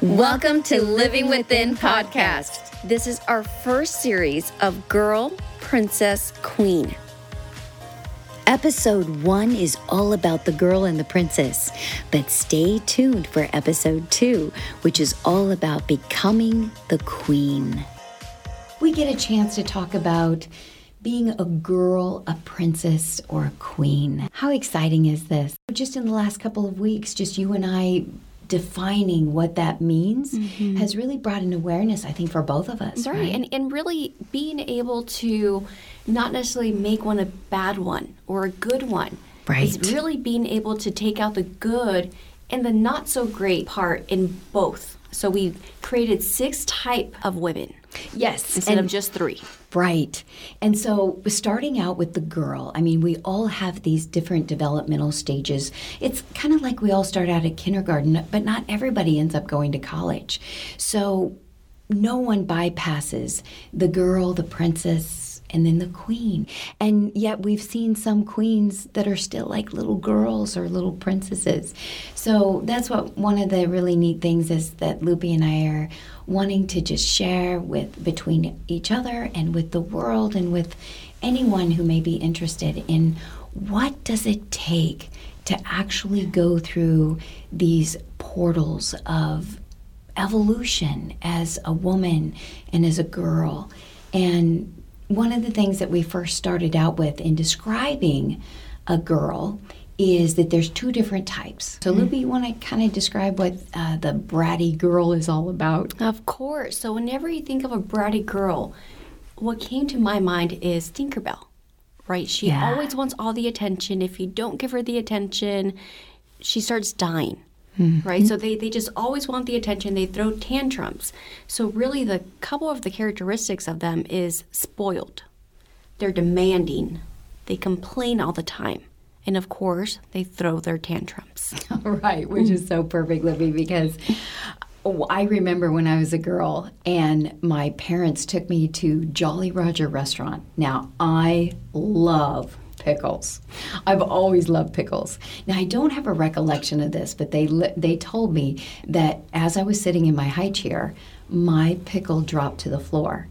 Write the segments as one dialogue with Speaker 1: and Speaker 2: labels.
Speaker 1: Welcome to Living Within podcast. This is our first series of Girl, Princess, Queen.
Speaker 2: Episode one is all about the girl and the princess, but stay tuned for episode two, which is all about becoming the queen. We get a chance to talk about being a girl, a princess, or a queen. How exciting is this? Just in the last couple of weeks, just you and I defining what that means mm-hmm. has really brought an awareness, I think, for both of us.
Speaker 1: Right. right. And, and really being able to not necessarily make one a bad one or a good one.
Speaker 2: Right.
Speaker 1: It's really being able to take out the good and the not so great part in both. So we created six type of women.
Speaker 2: Yes.
Speaker 1: Instead and, of just three.
Speaker 2: Right. And so starting out with the girl, I mean, we all have these different developmental stages. It's kind of like we all start out at kindergarten, but not everybody ends up going to college. So no one bypasses the girl, the princess, and then the queen. And yet we've seen some queens that are still like little girls or little princesses. So that's what one of the really neat things is that Lupe and I are wanting to just share with between each other and with the world and with anyone who may be interested in what does it take to actually go through these portals of evolution as a woman and as a girl and one of the things that we first started out with in describing a girl is that there's two different types. So, mm-hmm. you want to kind of describe what uh, the bratty girl is all about?
Speaker 1: Of course. So, whenever you think of a bratty girl, what came to my mind is Tinkerbell, right? She yeah. always wants all the attention. If you don't give her the attention, she starts dying. Mm-hmm. Right? So they, they just always want the attention. They throw tantrums. So, really, the couple of the characteristics of them is spoiled. They're demanding. They complain all the time. And of course, they throw their tantrums.
Speaker 2: right, which is so perfect, Libby, because I remember when I was a girl and my parents took me to Jolly Roger restaurant. Now, I love pickles. I've always loved pickles. Now I don't have a recollection of this, but they they told me that as I was sitting in my high chair, my pickle dropped to the floor.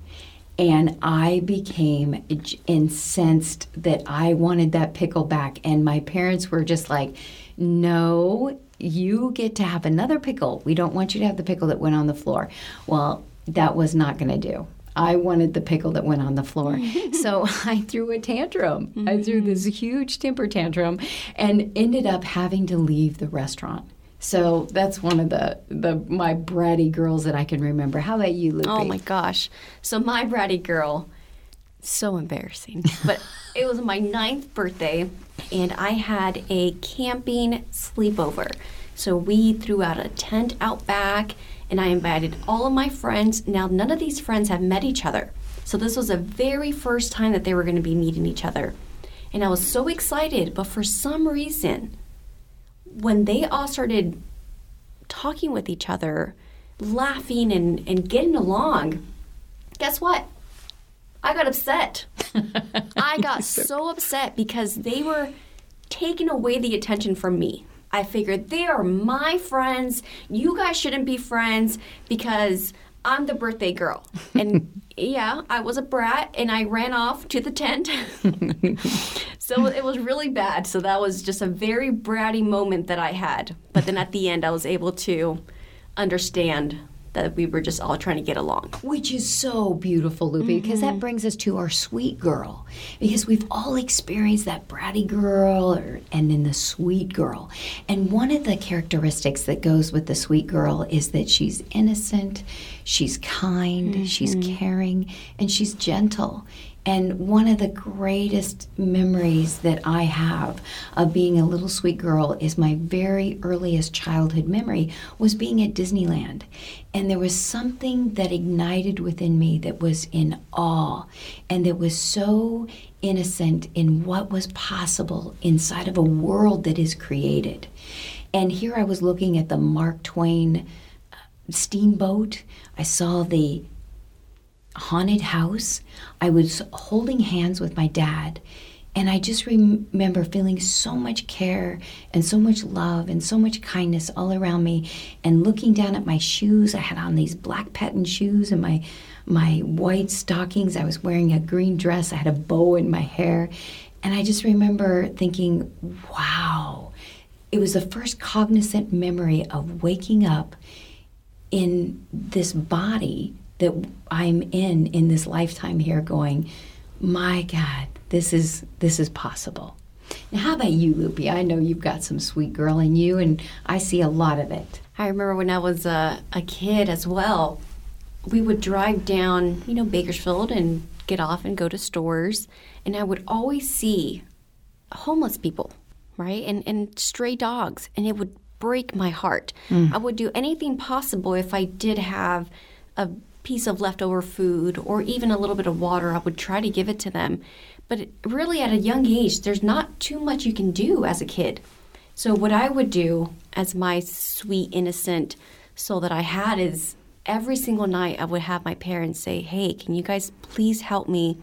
Speaker 2: And I became incensed that I wanted that pickle back. And my parents were just like, no, you get to have another pickle. We don't want you to have the pickle that went on the floor. Well, that was not going to do. I wanted the pickle that went on the floor. so I threw a tantrum. Mm-hmm. I threw this huge temper tantrum and ended up having to leave the restaurant. So that's one of the, the my bratty girls that I can remember. How about you, Lupe?
Speaker 1: Oh my gosh. So my bratty girl, so embarrassing. But it was my ninth birthday and I had a camping sleepover. So we threw out a tent out back and I invited all of my friends. Now, none of these friends have met each other. So, this was the very first time that they were going to be meeting each other. And I was so excited, but for some reason, when they all started talking with each other, laughing and, and getting along, guess what? I got upset. I got so upset because they were taking away the attention from me. I figured they are my friends. You guys shouldn't be friends because I'm the birthday girl. And yeah, I was a brat and I ran off to the tent. so it was really bad. So that was just a very bratty moment that I had. But then at the end, I was able to understand that we were just all trying to get along.
Speaker 2: Which is so beautiful, Lupe, mm-hmm. because that mm-hmm. brings us to our sweet girl. Because we've all experienced that bratty girl or, and then the sweet girl. And one of the characteristics that goes with the sweet girl is that she's innocent, she's kind, mm-hmm. she's caring, and she's gentle. And one of the greatest memories that I have of being a little sweet girl is my very earliest childhood memory was being at Disneyland. And there was something that ignited within me that was in awe and that was so innocent in what was possible inside of a world that is created. And here I was looking at the Mark Twain uh, steamboat. I saw the haunted house. I was holding hands with my dad, And I just rem- remember feeling so much care and so much love and so much kindness all around me. And looking down at my shoes, I had on these black patent shoes and my my white stockings. I was wearing a green dress. I had a bow in my hair. And I just remember thinking, wow. It was the first cognizant memory of waking up in this body that I'm in in this lifetime here going, my God, this is this is possible. Now, how about you, Lupe? I know you've got some sweet girl in you, and I see a lot of it.
Speaker 1: I remember when I was a, a kid as well, we would drive down, you know, Bakersfield and get off and go to stores, and I would always see homeless people, right? And, and stray dogs, and it would break my heart. Mm. I would do anything possible if I did have a piece of leftover food or even a little bit of water, I would try to give it to them. But really, at a young age, there's not too much you can do as a kid. So, what I would do as my sweet, innocent soul that I had is every single night I would have my parents say, Hey, can you guys please help me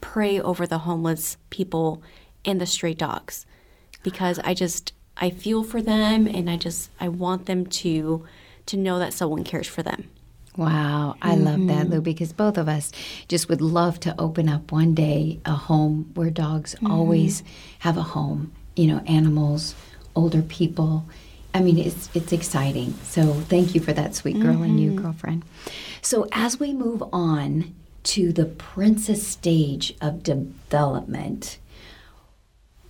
Speaker 1: pray over the homeless people and the stray dogs? Because I just, I feel for them and I just, I want them to, to know that someone cares for them.
Speaker 2: Wow, I love that, mm-hmm. Lou, because both of us just would love to open up one day a home where dogs mm-hmm. always have a home. You know, animals, older people. I mean, it's it's exciting. So thank you for that, sweet girl and you, mm-hmm. girlfriend. So as we move on to the princess stage of development,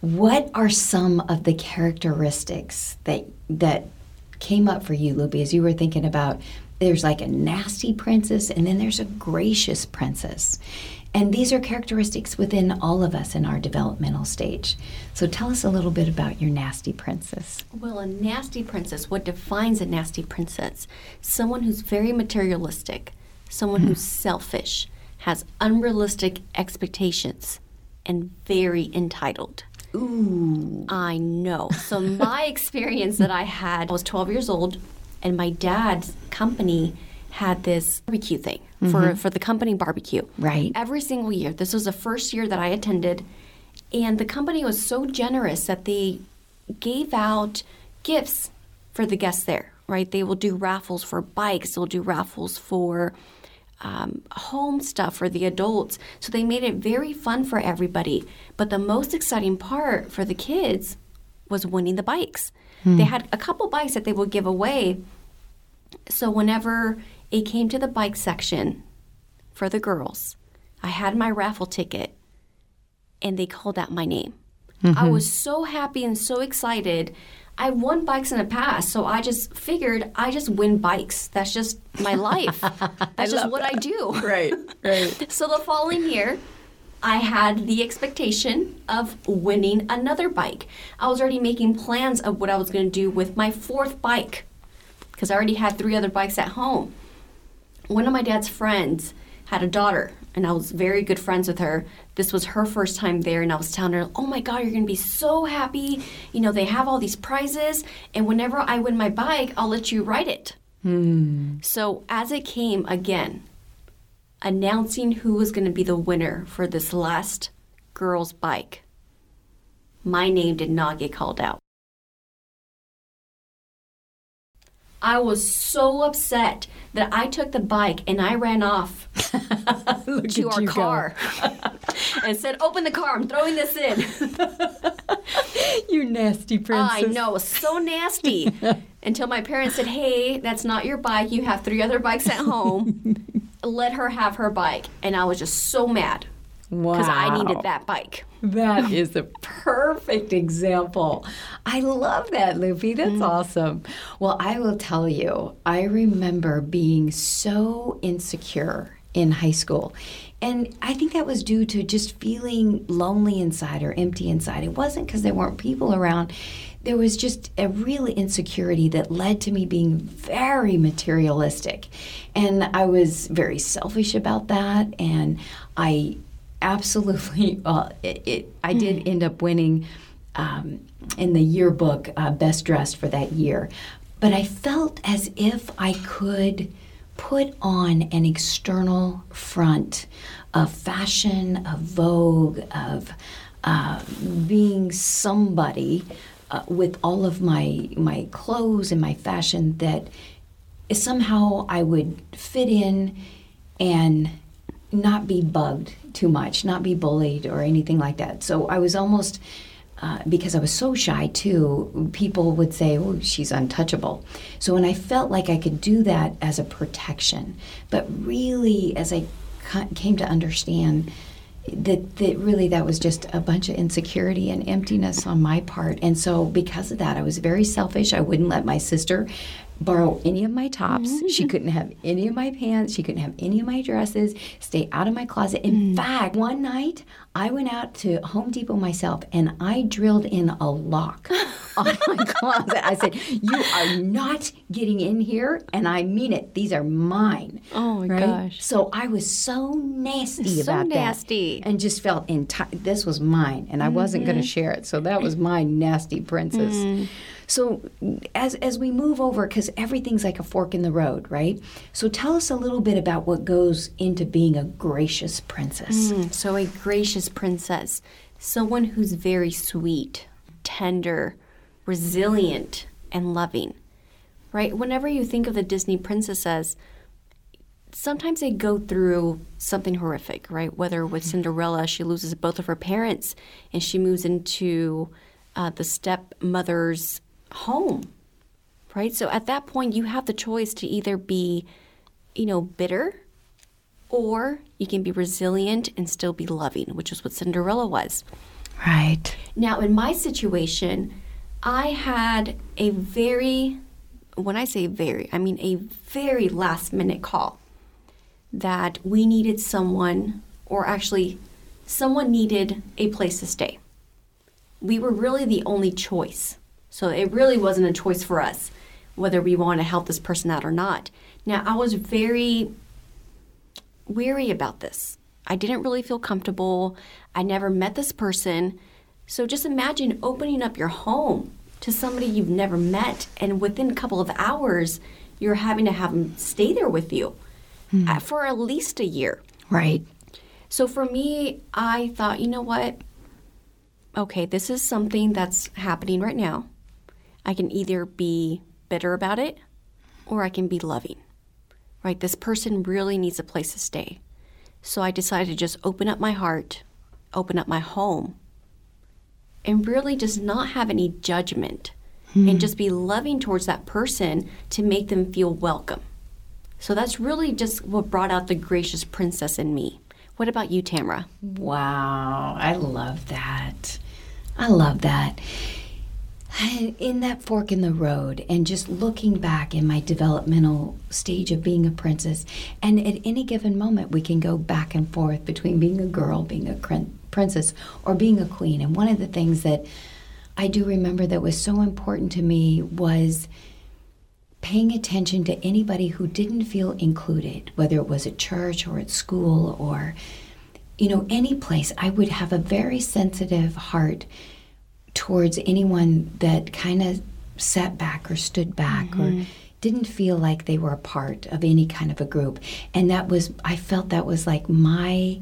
Speaker 2: what are some of the characteristics that that came up for you, Lupe, as you were thinking about there's like a nasty princess and then there's a gracious princess. And these are characteristics within all of us in our developmental stage. So tell us a little bit about your nasty princess.
Speaker 1: Well, a nasty princess, what defines a nasty princess? Someone who's very materialistic, someone who's hmm. selfish, has unrealistic expectations, and very entitled.
Speaker 2: Ooh.
Speaker 1: I know. So, my experience that I had, I was 12 years old, and my dad's company had this barbecue thing for, for the company barbecue.
Speaker 2: Right.
Speaker 1: Every single year. This was the first year that I attended. And the company was so generous that they gave out gifts for the guests there, right? They will do raffles for bikes, they'll do raffles for um, home stuff for the adults. So they made it very fun for everybody. But the most exciting part for the kids was winning the bikes. They had a couple bikes that they would give away. So whenever it came to the bike section for the girls, I had my raffle ticket and they called out my name. I was so happy and so excited. I won bikes in the past, so I just figured I just win bikes. That's just my life. That's just what I do.
Speaker 2: Right, right.
Speaker 1: So the following year, I had the expectation of winning another bike. I was already making plans of what I was going to do with my fourth bike because I already had three other bikes at home. One of my dad's friends had a daughter, and I was very good friends with her. This was her first time there, and I was telling her, Oh my God, you're going to be so happy. You know, they have all these prizes, and whenever I win my bike, I'll let you ride it. Hmm. So as it came again, announcing who was going to be the winner for this last girl's bike, my name did not get called out. I was so upset that I took the bike and I ran off to our car and said, Open the car, I'm throwing this in.
Speaker 2: You nasty princess.
Speaker 1: I know, so nasty. Until my parents said, Hey, that's not your bike. You have three other bikes at home. Let her have her bike. And I was just so mad
Speaker 2: Wow.
Speaker 1: because I needed that bike.
Speaker 2: That is a perfect example. I love that, Lupe. That's mm. awesome. Well, I will tell you, I remember being so insecure in high school. And I think that was due to just feeling lonely inside or empty inside. It wasn't because there weren't people around. There was just a real insecurity that led to me being very materialistic. And I was very selfish about that. And I absolutely well it, it i did end up winning um, in the yearbook uh, best dressed for that year. But i felt as if i could put on an external front of fashion of vogue of uh, being somebody uh, with all of my my clothes and my fashion that somehow I would fit in and not be bugged too much, not be bullied or anything like that. So I was almost uh, because I was so shy too, people would say, oh, she's untouchable. So when I felt like I could do that as a protection, but really as I came to understand that, that really that was just a bunch of insecurity and emptiness on my part. And so because of that, I was very selfish. I wouldn't let my sister borrow any of my tops. Mm-hmm. She couldn't have any of my pants. She couldn't have any of my dresses. Stay out of my closet. In mm. fact, one night I went out to Home Depot myself and I drilled in a lock on my closet. I said, "You are not getting in here, and I mean it. These are mine."
Speaker 1: Oh my right? gosh!
Speaker 2: So I was so nasty
Speaker 1: so
Speaker 2: about
Speaker 1: nasty.
Speaker 2: that, and just felt entire. This was mine, and I mm-hmm. wasn't going to share it. So that was my nasty princess. Mm. So as as we move over, because everything's like a fork in the road, right? So tell us a little bit about what goes into being a gracious princess.
Speaker 1: Mm, so a gracious princess, someone who's very sweet, tender, resilient, and loving. Right? Whenever you think of the Disney princesses, sometimes they go through something horrific, right? Whether with Cinderella, she loses both of her parents and she moves into uh, the stepmother's home, right? So at that point, you have the choice to either be, you know, bitter or you can be resilient and still be loving, which is what Cinderella was.
Speaker 2: Right.
Speaker 1: Now, in my situation, I had a very, when I say very, I mean a very last minute call that we needed someone, or actually, someone needed a place to stay. We were really the only choice. So it really wasn't a choice for us whether we want to help this person out or not. Now, I was very weary about this. I didn't really feel comfortable. I never met this person. So just imagine opening up your home to somebody you've never met, and within a couple of hours, you're having to have them stay there with you hmm. for at least a year.
Speaker 2: Right.
Speaker 1: So for me, I thought, you know what? Okay, this is something that's happening right now. I can either be bitter about it or I can be loving. Right? This person really needs a place to stay. So I decided to just open up my heart, open up my home, and really just not have any judgment hmm. and just be loving towards that person to make them feel welcome. So that's really just what brought out the gracious princess in me. What about you, Tamara?
Speaker 2: Wow, I love that. I love that in that fork in the road and just looking back in my developmental stage of being a princess and at any given moment we can go back and forth between being a girl being a princess or being a queen. And one of the things that i do remember that was so important to me was paying attention to anybody who didn't feel included whether it was at church or at school or you know any place. I would have a very sensitive heart towards anyone that kind of sat back or stood back mm-hmm. or didn't feel like they were a part of any kind of a group. And that was, I felt that was like my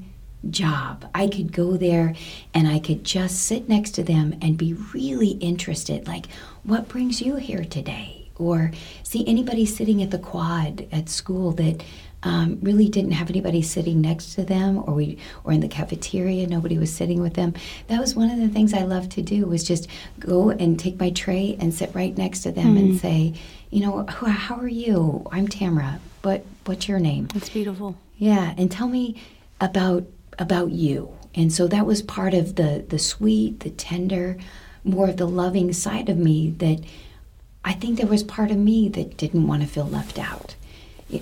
Speaker 2: job. I could go there and I could just sit next to them and be really interested. Like, what brings you here today? Or see anybody sitting at the quad at school that um, really didn't have anybody sitting next to them or we or in the cafeteria. Nobody was sitting with them. That was one of the things i loved to do was just go and take my tray and sit right next to them mm-hmm. and say you know how are you? I'm tamara. But what's your name?
Speaker 1: That's beautiful.
Speaker 2: Yeah and tell me about about you. And so that was part of the the sweet the tender more of the loving side of me that i think there was part of me that didn't want to feel left out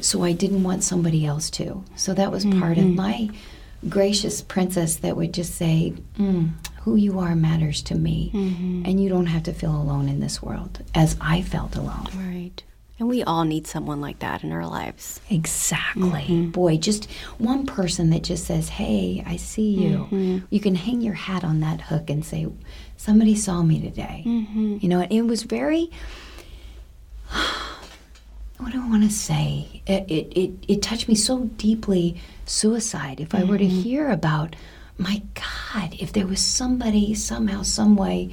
Speaker 2: so I didn't want somebody else to. So that was part mm-hmm. of my gracious princess that would just say, mm, "Who you are matters to me, mm-hmm. and you don't have to feel alone in this world," as I felt alone.
Speaker 1: Right. And we all need someone like that in our lives.
Speaker 2: Exactly. Mm-hmm. Boy, just one person that just says, Hey, I see you. Mm-hmm. You can hang your hat on that hook and say, Somebody saw me today. Mm-hmm. You know, it was very what do I want to say? It, it, it, it touched me so deeply, suicide. If I mm-hmm. were to mm-hmm. hear about my God, if there was somebody somehow, some way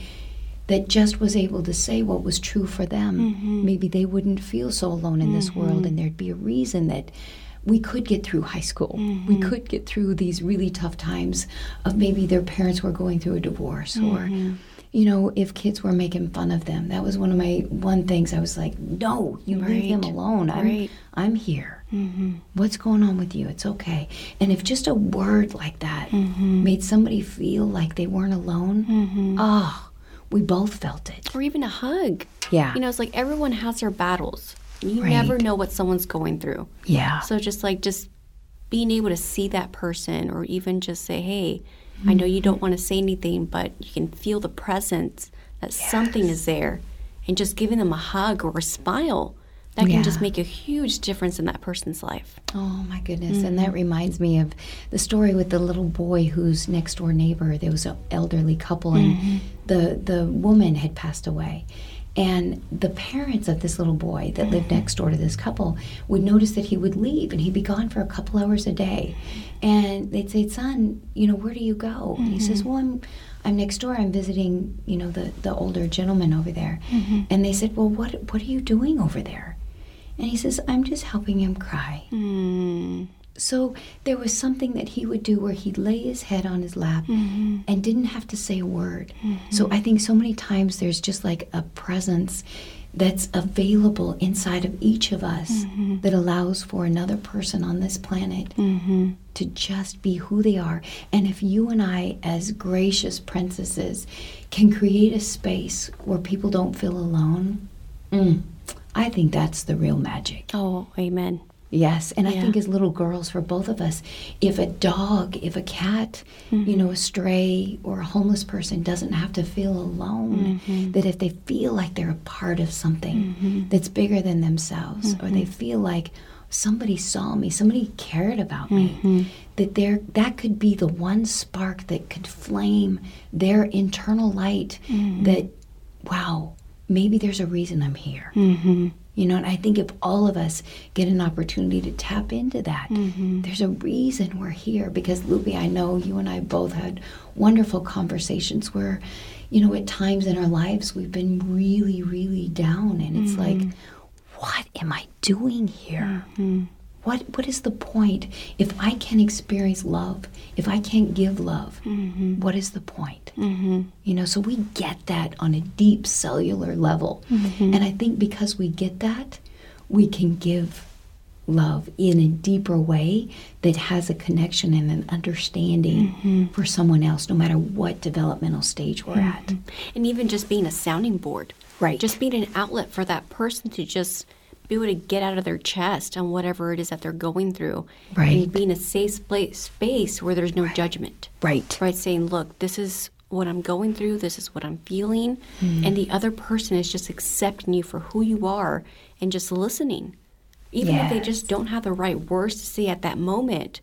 Speaker 2: that just was able to say what was true for them, maybe they wouldn't feel so alone in this world, and there'd be a reason that we could get through high school. We could get through these really tough times of maybe their parents were going through a divorce or you know, if kids were making fun of them. That was one of my one things I was like, "No, you leave them alone. I'm
Speaker 1: Right.
Speaker 2: I'm here. Mm-hmm. What's going on with you? It's okay." And if just a word like that mm-hmm. made somebody feel like they weren't alone, oh, we both felt it.
Speaker 1: Or even a hug.
Speaker 2: Yeah.
Speaker 1: You know, it's like everyone has their battles. You
Speaker 2: Right.
Speaker 1: never know what someone's going through.
Speaker 2: Yeah.
Speaker 1: So just like just being able to see that person or even just say, hey, I know you don't want to say anything, but you can feel the presence that something is there. And just giving them a hug or a smile, that can just make a huge difference in that person's life.
Speaker 2: Oh my goodness. And that mm-hmm. reminds me of the story with the little boy whose next door neighbor, there was an elderly couple and mm-hmm. the the woman had passed away. And the parents of this little boy that lived mm-hmm. next door to this couple would notice that he would leave and he'd be gone for a couple hours a day. And they'd say, Son, you know, where do you go? And he says, mm-hmm. Well, I'm I'm next door. I'm visiting, you know, the, the older gentleman over there. Mm-hmm. And they said, Well, what what are you doing over there? And he says, I'm just helping him cry.
Speaker 1: Mm.
Speaker 2: So there was something that he would do where he'd lay his head on his lap mm-hmm. and didn't have to say a word. So mm-hmm. I think so many times there's just like a presence that's available inside of each of us mm-hmm. that allows for another person on this planet to just be who they are. And if you and I, as gracious princesses, can create a space where people don't feel alone, mm, I think that's the real magic.
Speaker 1: Oh, amen.
Speaker 2: Yes, and I think as little girls, for both of us, if a dog, if a cat, you mm-hmm. know, a stray or a homeless person doesn't have to feel alone, mm-hmm. that if they feel like they're a part of something mm-hmm. that's bigger than themselves, or they feel like somebody saw me, somebody cared about me, that there that could be the one spark that could flame their internal light. That, wow, maybe there's a reason I'm here. You know, and I think if all of us get an opportunity to tap into that, mm-hmm. there's a reason we're here. Because, Lupe, I know you and I both had wonderful conversations where, you know, at times in our lives we've been really, really down. And it's like, mm-hmm. what am I doing here? Mm-hmm. What, what is the point? If I can't experience love, if I can't give love, mm-hmm. what is the point? Mm-hmm. You know, so we get that on a deep cellular level. Mm-hmm. And I think because we get that, we can give love in a deeper way that has a connection and an understanding for someone else, no matter what developmental stage we're at.
Speaker 1: And even just being a sounding board.
Speaker 2: Right.
Speaker 1: Just being an outlet for that person to just be able to get out of their chest on whatever it is that they're going through.
Speaker 2: Right.
Speaker 1: And being a safe pla- space where there's no judgment.
Speaker 2: Right.
Speaker 1: Right. Saying, look, this is what I'm going through, this is what I'm feeling.
Speaker 2: Hmm.
Speaker 1: And the other person is just accepting you for who you are and just listening. Even if they just don't have the right words to say at that moment.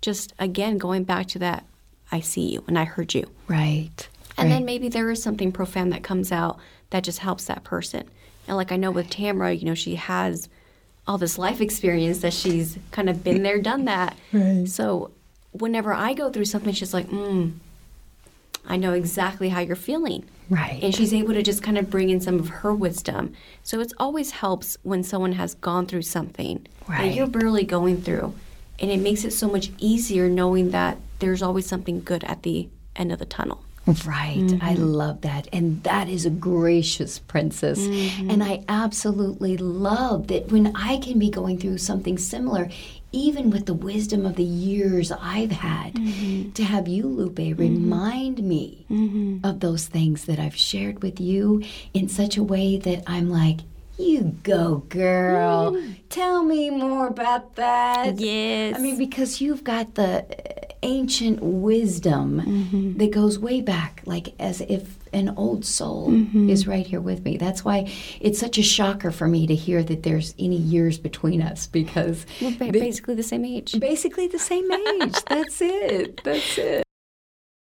Speaker 1: Just again, going back to that, I see you and I heard you.
Speaker 2: Right.
Speaker 1: And then maybe there is something profound that comes out that just helps that person. And like I know with Tamara, you know, she has all this life experience that she's kind of been there, done that.
Speaker 2: Right.
Speaker 1: So whenever I go through something, she's like, mm, I know exactly how you're feeling.
Speaker 2: Right.
Speaker 1: And she's able to just kind of bring in some of her wisdom. So it always helps when someone has gone through something that you're barely going through. And it makes it so much easier knowing that there's always something good at the end of the tunnel.
Speaker 2: Right. I mm-hmm. love that. And that is a gracious princess. Mm-hmm. And I absolutely love that when I can be going through something similar, even with the wisdom of the years I've had, mm-hmm. to have you, Lupe, remind me of those things that I've shared with you in such a way that I'm like, you go, girl. Mm. Tell me more about that.
Speaker 1: Yes.
Speaker 2: I mean, because you've got the ancient wisdom mm-hmm. that goes way back, like as if an old soul mm-hmm. is right here with me. That's why it's such a shocker for me to hear that there's any years between us because
Speaker 1: We're ba- basically the same age.
Speaker 2: basically the same age. That's it. That's it.